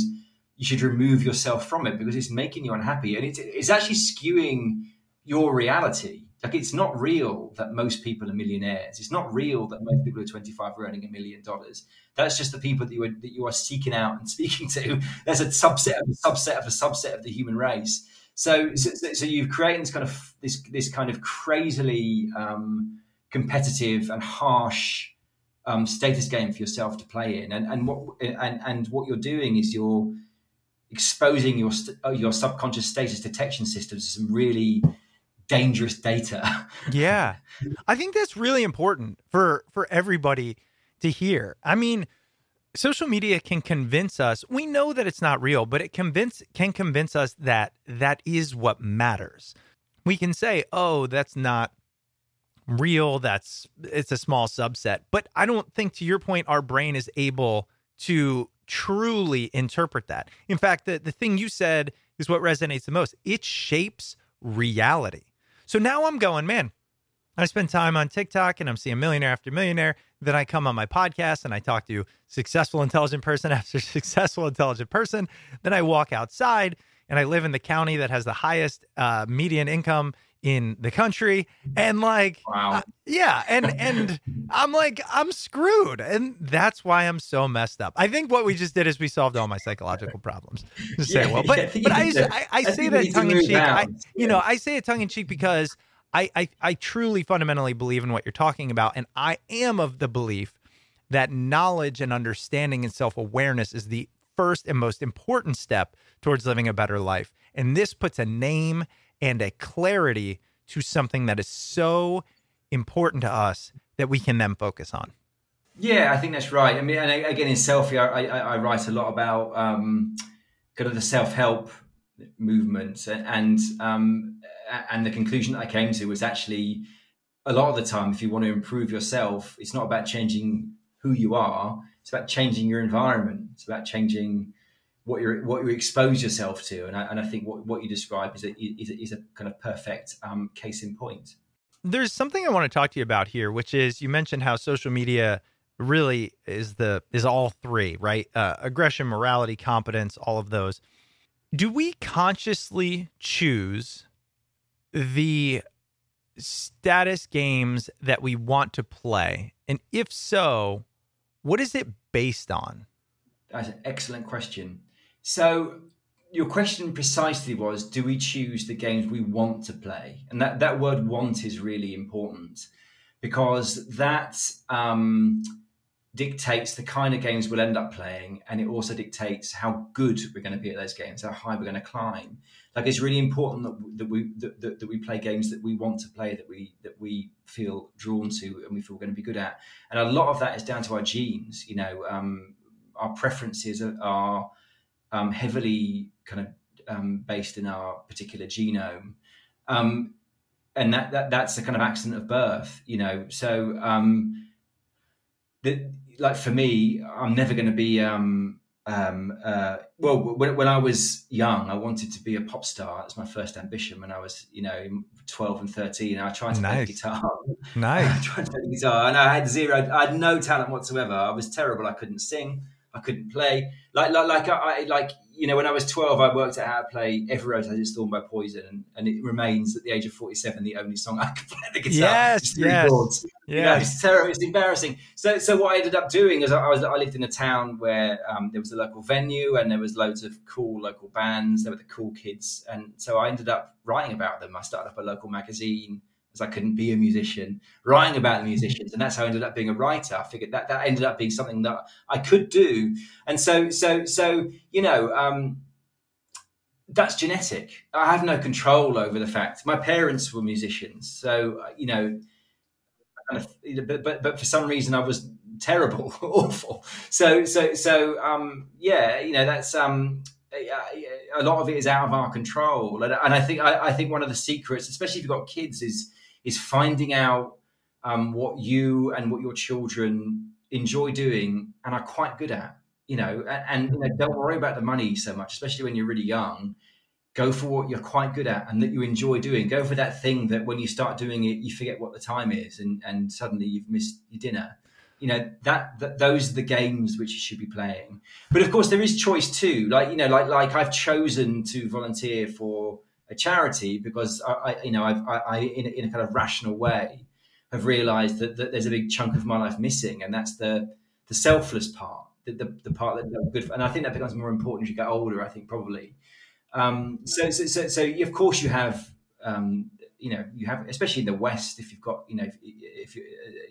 you should remove yourself from it because it's making you unhappy and it's, it's actually skewing your reality. Like it's not real that most people are millionaires. It's not real that most people who are 25 are earning a million dollars. That's just the people that you are that you are seeking out and [LAUGHS] speaking to. There's a subset of a subset of a subset of the human race. So, so, so you've created this kind of this this kind of crazily um, competitive and harsh um, status game for yourself to play in, and and what and and what you're doing is you're exposing your uh, your subconscious status detection systems to some really dangerous data. [LAUGHS] yeah, I think that's really important for for everybody to hear. I mean, social media can convince us. We know that it's not real, but it convince can convince us that that is what matters. We can say, "Oh, that's not real that's it's a small subset. But i don't think to your point our brain is able to truly interpret that. In fact the, the thing you said is what resonates the most. It shapes reality. So now i'm going man i spend time on tiktok and i'm seeing millionaire after millionaire. Then i come on my podcast and i talk to successful intelligent person [LAUGHS] after successful intelligent person. Then i walk outside and i live in the county that has the highest uh, median income in the country and like wow. uh, yeah and and i'm like i'm screwed and that's why i'm so messed up. I think what we just did is we solved all my psychological problems [LAUGHS] to say yeah, well but yeah, but I, I, I say that tongue in cheek. I, you know i say it tongue in cheek because I, I i truly fundamentally believe in what you're talking about and i am of the belief that knowledge and understanding and self-awareness is the first and most important step towards living a better life and this puts a name and a clarity to something that is so important to us that we can then focus on. Yeah, I think that's right. I mean, and again, in selfie, I, I, I write a lot about um, kind of the self help movement, and um, and the conclusion that I came to was actually a lot of the time, if you want to improve yourself, it's not about changing who you are; it's about changing your environment. It's about changing what you what you expose yourself to, and I, and I think what, what you describe is a, is a, is a kind of perfect um, case in point. There's something I want to talk to you about here, which is you mentioned how social media really is the is all three, right? Uh, aggression, morality, competence, all of those. Do we consciously choose the status games that we want to play? And if so, what is it based on? That's an excellent question. So your question precisely was do we choose the games we want to play? And that, that word want is really important because that um, dictates the kind of games we'll end up playing and it also dictates how good we're going to be at those games how high we're going to climb. Like it's really important that, that we that, that, we play games that we want to play that we that we feel drawn to and we feel we're going to be good at. And a lot of that is down to our genes you know um, our preferences are, are um, heavily kind of um, based in our particular genome. Um, and that, that that's a kind of accident of birth, you know. So, um, the, like for me, I'm never going to be. Um, um, uh, well, when, when I was young, I wanted to be a pop star. That's my first ambition. When I was, you know, 12 and 13, I tried to nice. play guitar. Nice. [LAUGHS] I tried to play guitar, and I had zero. I had no talent whatsoever. I was terrible. I couldn't sing. I couldn't play. Like like like I like you know when I was twelve, I worked out how to play "Every Rose Has Its Thorn" by Poison, and, and it remains at the age of forty-seven the only song I can play the guitar. Yes, yes, chords. yes. You know, it's terrible. It's embarrassing. So so what I ended up doing is I, I was I lived in a town where um, there was a local venue and there was loads of cool local bands. There were the cool kids, and so I ended up writing about them. I started up a local magazine because I couldn't be a musician, writing about the musicians, and that's how I ended up being a writer. I figured that that ended up being something that I could do, and so so so you know. Um, that's genetic. I have no control over the fact. My parents were musicians, so uh, you know, but but, but for some reason I was terrible, [LAUGHS] awful. So so so um, yeah, you know that's um, a lot of it is out of our control, and, and I think I, I, think one of the secrets, especially if you've got kids, is is finding out um, what you and what your children enjoy doing and are quite good at. You know, and, and you know, don't worry about the money so much, especially when you're really young. Go for what you're quite good at and that you enjoy doing. Go for that thing that when you start doing it, you forget what the time is, and and suddenly you've missed your dinner you know that, that those are the games which you should be playing. But of course, there is choice too. Like you know, like like I've chosen to volunteer for a charity because I, I you know I've, I, I in, a, in a kind of rational way have realised that, that there's a big chunk of my life missing, and that's the the selfless part, the, the, the part that good. For, and I think that becomes more important as you get older. I think probably. Um, so, so, so, so, of course you have um, you know you have especially in the west if you've got you know if if, you,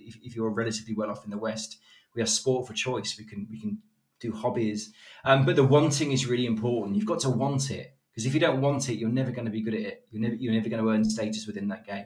if, if you're relatively well off in the west we have sport for choice we can we can do hobbies um, but the wanting is really important you've got to want it because if you don't want it you're never going to be good at it. You're never you're never going to earn status within that game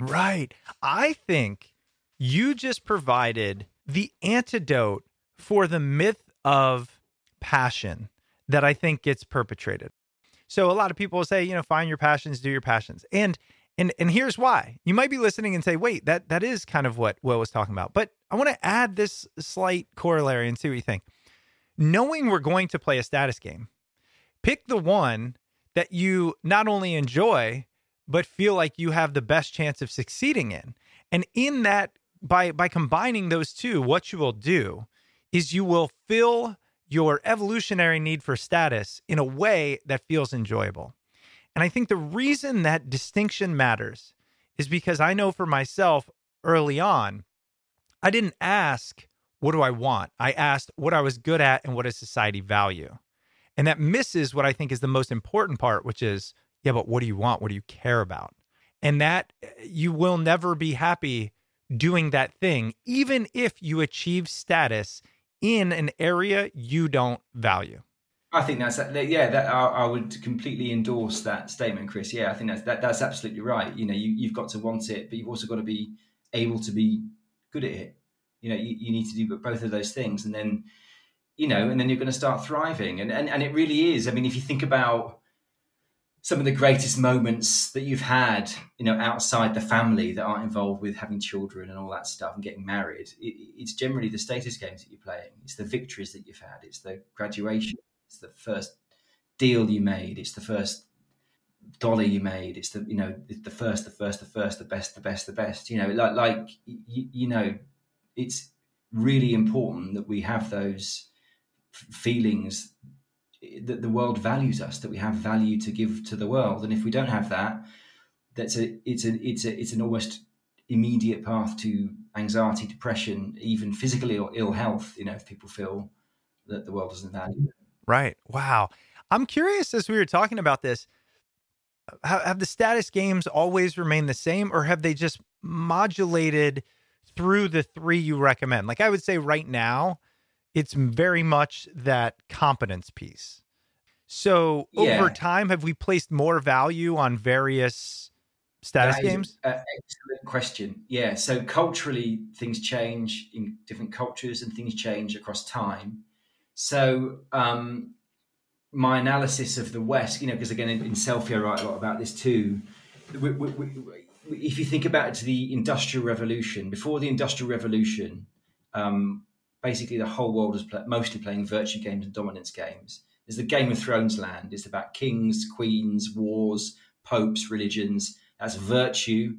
Right. I think you just provided the antidote for the myth of passion that I think gets perpetrated. So a lot of people will say, you know, find your passions, do your passions. And and and here's why. You might be listening and say, wait, that that is kind of what Will was talking about. But I want to add this slight corollary and see what you think. Knowing we're going to play a status game, pick the one that you not only enjoy, but feel like you have the best chance of succeeding in. And in that, by by combining those two, what you will do is you will fill your evolutionary need for status in a way that feels enjoyable. And I think the reason that distinction matters is because I know for myself early on, I didn't ask, what do I want? I asked what I was good at and what does society value? And that misses what I think is the most important part, which is yeah, but what do you want? What do you care about? And that eh, you will never be happy doing that thing, even if you achieve status in an area you don't value. I think that's yeah. That I, I, would completely endorse that statement, Chris. Yeah, I think that's that, that's absolutely right. You know, you, you've got to want it, but you've also got to be able to be good at it. You know, you, you need to do both of those things, and then you know, and then you're going to start thriving. And and and it really is. I mean, if you think about some of the greatest moments that you've had, you know, outside the family that aren't involved with having children and all that stuff and getting married. It, it's generally the status games that you're playing. It's the victories that you've had. It's the graduation. It's the first deal you made. It's the first dollar you made. It's the you know the first, the first, the first, the best, the best, the best. You know, like like you, you know, it's really important that we have those feelings that the world values us, that we have value to give to the world. And if we don't have that, that's a it's a it's a it's an almost immediate path to anxiety, depression, even physically or Ill health. You know, if people feel that the world doesn't value. Right. Wow. I'm curious as we were talking about this. Have the status games always remained the same, or have they just modulated through the three you recommend? Like I would say, right now, it's very much that competence piece. So yeah. over time, have we placed more value on various status games? excellent question. Yeah. So culturally, things change in different cultures, and things change across time. So um, my analysis of the West, you know, because again in, in Selfie I write a lot about this too. We, we, we, if you think about it to the Industrial Revolution, before the Industrial Revolution, um, basically the whole world play, mostly playing virtue games and dominance games. There's the Game of Thrones land. It's about kings, queens, wars, popes, religions. That's virtue,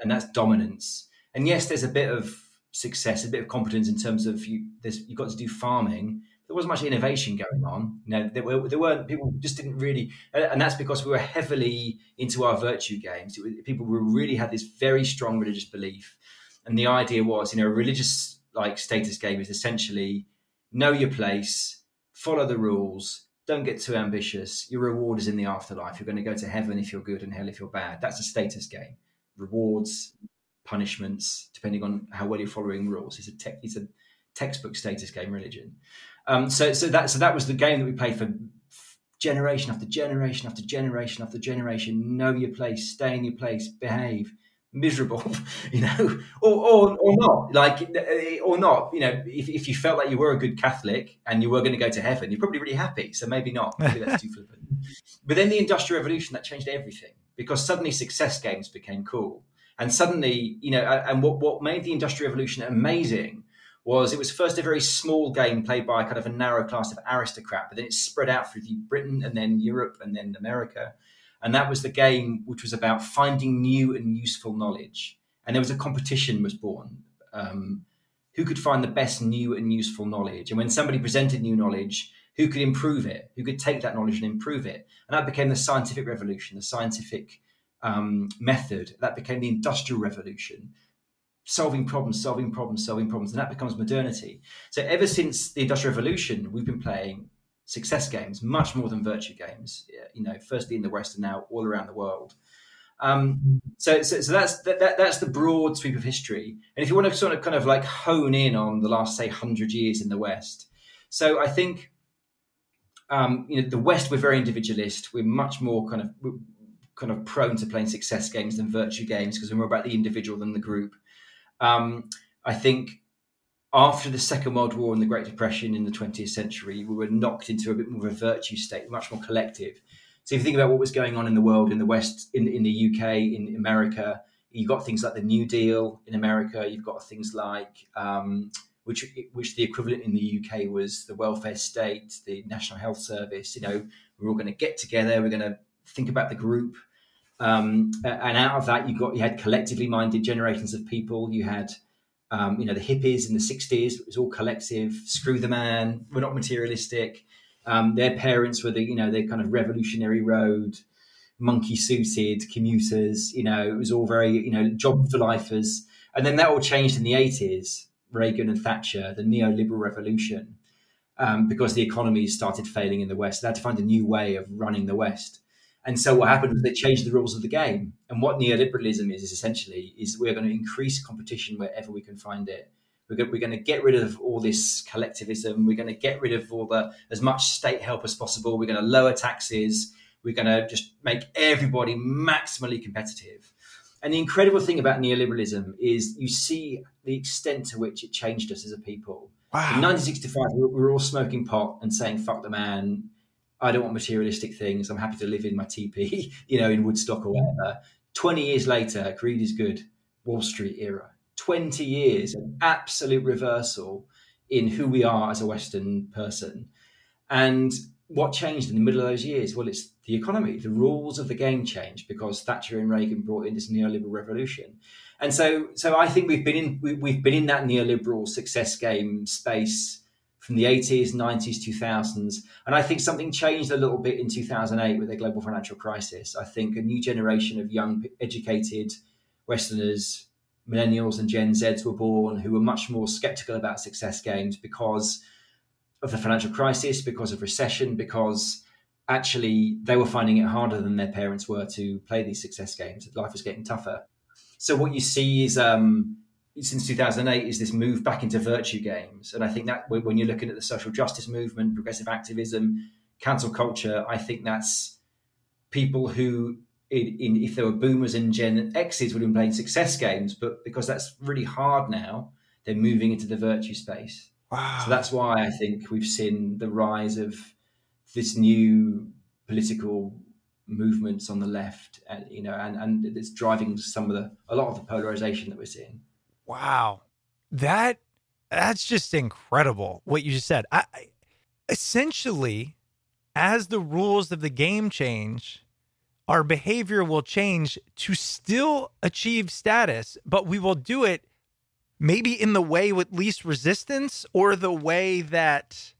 and that's dominance. And yes, there's a bit of success, a bit of competence in terms of you. You've got to do farming. There wasn't much innovation going on. You know, there, were, there weren't people just didn't really, and that's because we were heavily into our virtue games. Was, people were really had this very strong religious belief, and the idea was, you know, religious like status game is essentially know your place, follow the rules, don't get too ambitious. Your reward is in the afterlife. You're going to go to heaven if you're good and hell if you're bad. That's a status game. Rewards, punishments, depending on how well you're following rules. It's a te- it's a textbook status game religion. Um, so so that so that was the game that we played for generation after generation after generation after generation. Know your place, stay in your place, behave. Miserable, [LAUGHS] you know, or, or, or not, like, eh, eh, or not, you know, if, if you felt like you were a good Catholic and you were going to go to heaven, you're probably really happy. So maybe not. Maybe that's too [LAUGHS] flippant. But then the Industrial Revolution, that changed everything because suddenly success games became cool. And suddenly, you know, and what, what made the Industrial Revolution amazing was it was first a very small game played by kind of a narrow class of aristocrat, but then it spread out through Britain and then Europe and then America. And that was the game which was about finding new and useful knowledge. And there was a competition was born. Um, who could find the best new and useful knowledge? And when somebody presented new knowledge, who could improve it? Who could take that knowledge and improve it? And that became the scientific revolution, the scientific um, method. That became the industrial revolution, solving problems, solving problems, solving problems, and that becomes modernity. So ever since the industrial revolution, we've been playing success games, much more than virtue games. You know, firstly in the West and now all around the world. Um, so, so, so, that's that, that, that's the broad sweep of history. And if you want to sort of kind of like hone in on the last say hundred years in the West, so I think um, you know the West we're very individualist. We're much more kind of kind of prone to playing success games than virtue games because we're more about the individual than the group. Um, I think after the Second World War and the Great Depression in the 20th century, we were knocked into a bit more of a virtue state, much more collective. So if you think about what was going on in the world, in the West, in, in the UK, in America, you've got things like the New Deal in America. You've got things like um, which which the equivalent in the UK was the welfare state, the National Health Service. You know, we're all going to get together. We're going to think about the group, um, and out of that, you got you had collectively minded generations of people. You had um, you know, the hippies in the 60s, it was all collective, screw the man, we're not materialistic. Um, their parents were the, you know, their kind of revolutionary road, monkey suited commuters, you know, it was all very, you know, job for lifers. And then that all changed in the 80s, Reagan and Thatcher, the neoliberal revolution, um, because the economy started failing in the West. They had to find a new way of running the West. And so what happened was they changed the rules of the game. And what neoliberalism is, is essentially is we're going to increase competition wherever we can find it. We're going, we're going to get rid of all this collectivism. We're going to get rid of all the as much state help as possible. We're going to lower taxes. We're going to just make everybody maximally competitive. And the incredible thing about neoliberalism is you see the extent to which it changed us as a people. Wow. In 1965, we were all smoking pot and saying "fuck the man." I don't want materialistic things. I'm happy to live in my teepee, [LAUGHS] you know, in Woodstock or mm. whatever. 20 years later, greed is good, Wall Street era. 20 years, an absolute reversal in who we are as a Western person. And what changed in the middle of those years? Well, it's the economy. The rules of the game changed because Thatcher and Reagan brought in this neoliberal revolution. And so, so I think we've been in we, have been in that neoliberal success game space from the 80s, 90s, 2000s. And I think something changed a little bit in 2008 with the global financial crisis. I think a new generation of young, educated Westerners, millennials and Gen Zs were born who were much more skeptical about success games because of the financial crisis, because of recession, because actually they were finding it harder than their parents were to play these success games. Life was getting tougher. So what you see is um, since 2008 is this move back into virtue games. And I think that when you're looking at the social justice movement, progressive activism, cancel culture, I think that's people who, in, in, if there were boomers and Gen X's, would have been playing success games. But because that's really hard now, they're moving into the virtue space. Wow. So that's why I think we've seen the rise of this new political movements on the left, and you know, and and it's driving some of the a lot of the polarization that we're seeing. Wow. That that's just incredible what you just said. I, I, essentially as the rules of the game change, our behavior will change to still achieve status, but we will do it maybe in the way with least resistance or the way that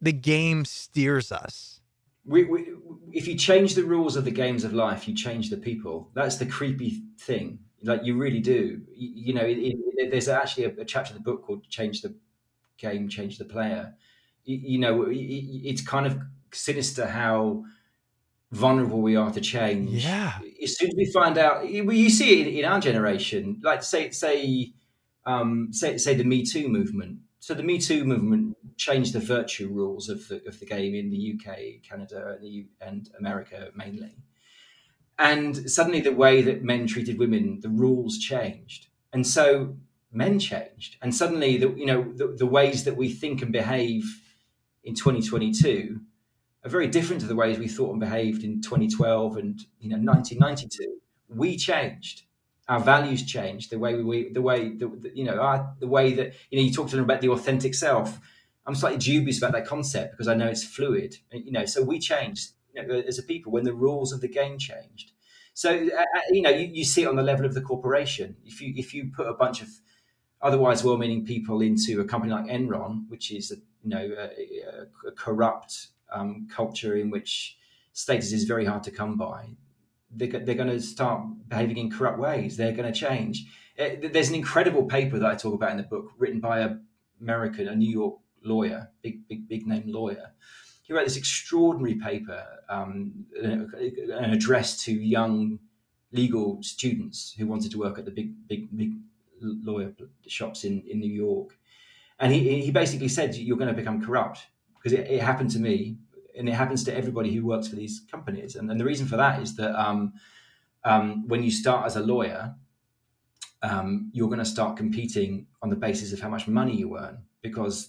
the game steers us. We, we, if you change the rules of the games of life, you change the people. That's the creepy thing like you really do. You, you know, it, it, there's actually a, a, chapter in the book called "Change the Game, Change the Player." You, you know, it, it's kind of sinister how vulnerable we are to change. Yeah. As soon as we find out, you see it in, in our generation. Like say, say, um, say, say the Me Too movement. So the Me Too movement changed the virtue rules of the of the game in the UK, Canada, and, the, and America mainly and suddenly the way that men treated women, the rules changed, and so men changed, and suddenly the you know the, the ways that we think and behave in 2022 are very different to the ways we thought and behaved in 2012 and you know 1992. We changed. Our values changed. The way we, the way, the, the, you know, our, the way that you know, you talked to them about the authentic self. I'm slightly dubious about that concept because I know it's fluid. You know, so we changed you know, as a people when the rules of the game changed. So uh, uh, you know, you, you see it on the level of the corporation. If you if you put a bunch of otherwise well-meaning people into a company like Enron, which is a, you know a, a corrupt um, culture in which status is very hard to come by, they're, they're going to start behaving in corrupt ways. They're going to change. Uh, there's an incredible paper that I talk about in the book, written by a American, a New York lawyer, big, big, big name lawyer. He wrote this extraordinary paper, um, an address to young legal students who wanted to work at the big, big, big lawyer shops in, in New York. And he, he basically said, You're going to become corrupt because it, it, happened to me and it happens to everybody who works for these companies. And, and the reason for that is that um, um, when you start as a lawyer, um, you're going to start competing on the basis of how much money you earn because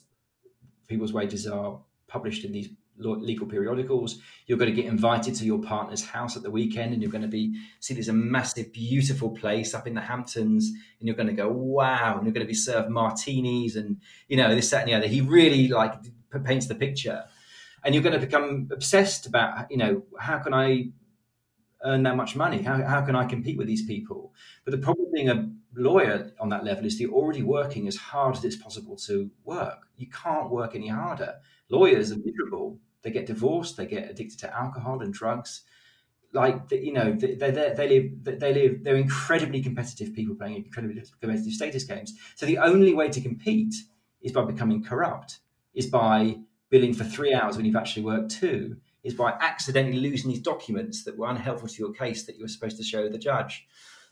people's wages are published in these legal periodicals. You're going to get invited to your partner's house at the weekend, and you're going to be see there's a massive, beautiful place up in the Hamptons, and you're going to go wow, and you're going to be served martinis and you know this, that, and the other. He really like paints the picture, and you're going to become obsessed about you know how can I earn that much money? How, how can I compete with these people? But the problem being a lawyer on that level is you're already working as hard as it's possible to work. You can't work any harder. Lawyers are miserable they get divorced, they get addicted to alcohol and drugs. Like you know, they, they, they live, they live. They're incredibly competitive people playing incredibly competitive status games. So the only way to compete is by becoming corrupt, is by billing for three hours when you've actually worked two, is by accidentally losing these documents that were unhelpful to your case that you were supposed to show the judge.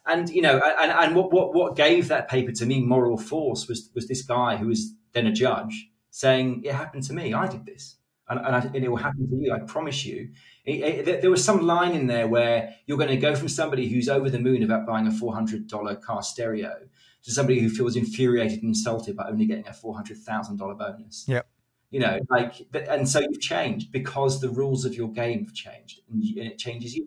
And you know, and, and what, what what gave that paper to me moral force was was this guy who was then a judge saying, "It happened to me. I did this." and, and, I, and, it will happen to you. I promise you. It, it, there was some line in there where you're going to go from somebody who's over the moon about buying a $400 car stereo to somebody who feels infuriated and insulted by only getting a $400,000 bonus. Yep. You know, like, and so you've changed because the rules of your game have changed and, you, and it changes you.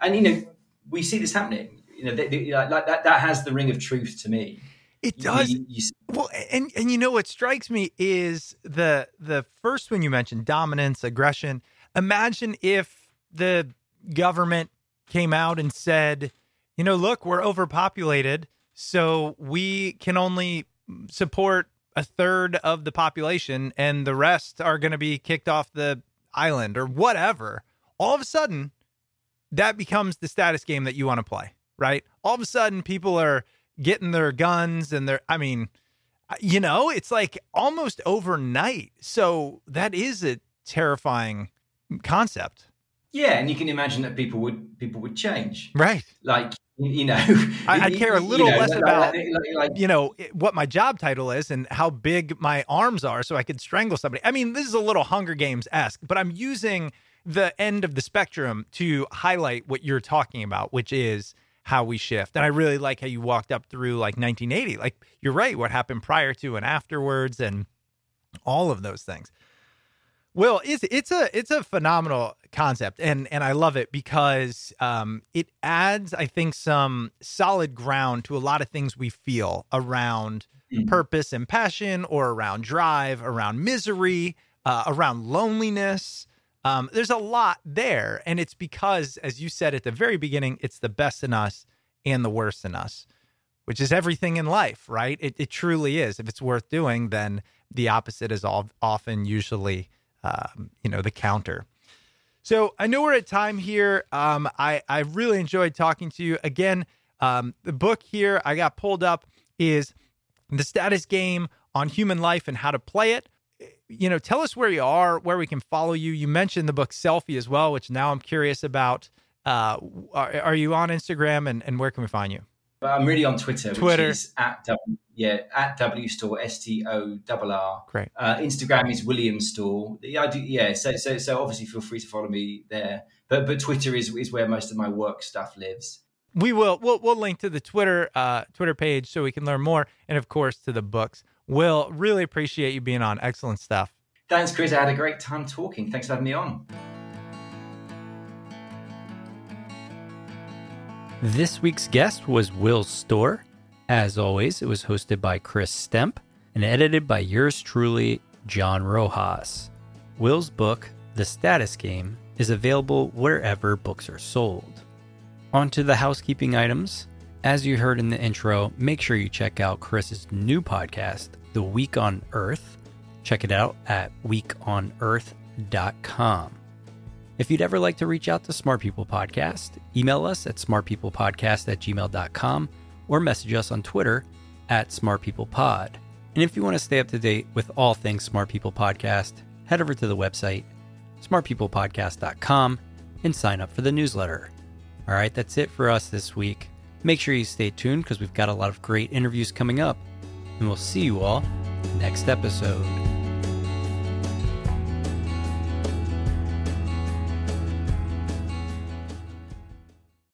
And, you know, we see this happening. You know, they, they, like that, that has the ring of truth to me. It does. You, you, well, and and you know what strikes me is the the first one you mentioned, dominance, aggression. Imagine if the government came out and said, you know, look, we're overpopulated, so we can only support a third of the population, and the rest are going to be kicked off the island or whatever. All of a sudden, that becomes the status game that you want to play, right? All of a sudden, people are getting their guns and they're, I mean, uh, you know, it's like almost overnight. So that is a terrifying concept. Yeah, and you can imagine that people would people would change, right? Like you know, I, would care a [LAUGHS] little you know, less like, about like, like, you know what my job title is and how big my arms are, so I could strangle somebody. I mean, this is a little Hunger Games esque, but I'm using the end of the spectrum to highlight what you're talking about, which is how we shift. And I really like how you walked up through like 1980. Like you're right, what happened prior to and afterwards and all of those things. Well, it's it's a it's a phenomenal concept and and I love it because um, it adds I think some solid ground to a lot of things we feel around mm-hmm. purpose and passion or around drive, around misery, uh, around loneliness, um, there's a lot there. And it's because, as you said at the very beginning, it's the best in us and the worst in us, which is everything in life, right? It, it truly is. If it's worth doing, then the opposite is all, often usually, um, you know, the counter. So I know we're at time here. Um, I, I really enjoyed talking to you. Again, um, the book here I got pulled up is The Status Game on Human Life and How to Play It you know, tell us where you are, where we can follow you. You mentioned the book Selfie as well, which now I'm curious about. Uh, are, are you on Instagram and, and where can we find you? I'm really on Twitter, Twitter. which is at w, yeah at W Storr S T O R R. Great. Uh, Instagram is William Storr. Yeah, I do. Yeah, so so so obviously feel free to follow me there. but but Twitter is is where most of my work stuff lives. We will we'll we'll link to the Twitter uh, Twitter page so we can learn more, and of course to the books. Will really appreciate you being on. Excellent stuff. Thanks, Chris. I had a great time talking. Thanks for having me on. This week's guest was Will Storr. As always, it was hosted by Chris Stemp and edited by yours truly, John Rojas. Will's book, The Status Game, is available wherever books are sold. On to the housekeeping items. As you heard in the intro, make sure you check out Chris's new podcast, The Week on Earth. Check it out at weekonearth.com. If you'd ever like to reach out to Smart People Podcast, email us at smartpeoplepodcast at gmail.com or message us on Twitter at smartpeoplepod. And if you want to stay up to date with all things Smart People Podcast, head over to the website smartpeoplepodcast.com and sign up for the newsletter. All right, that's it for us this week. Make sure you stay tuned because we've got a lot of great interviews coming up. And we'll see you all next episode.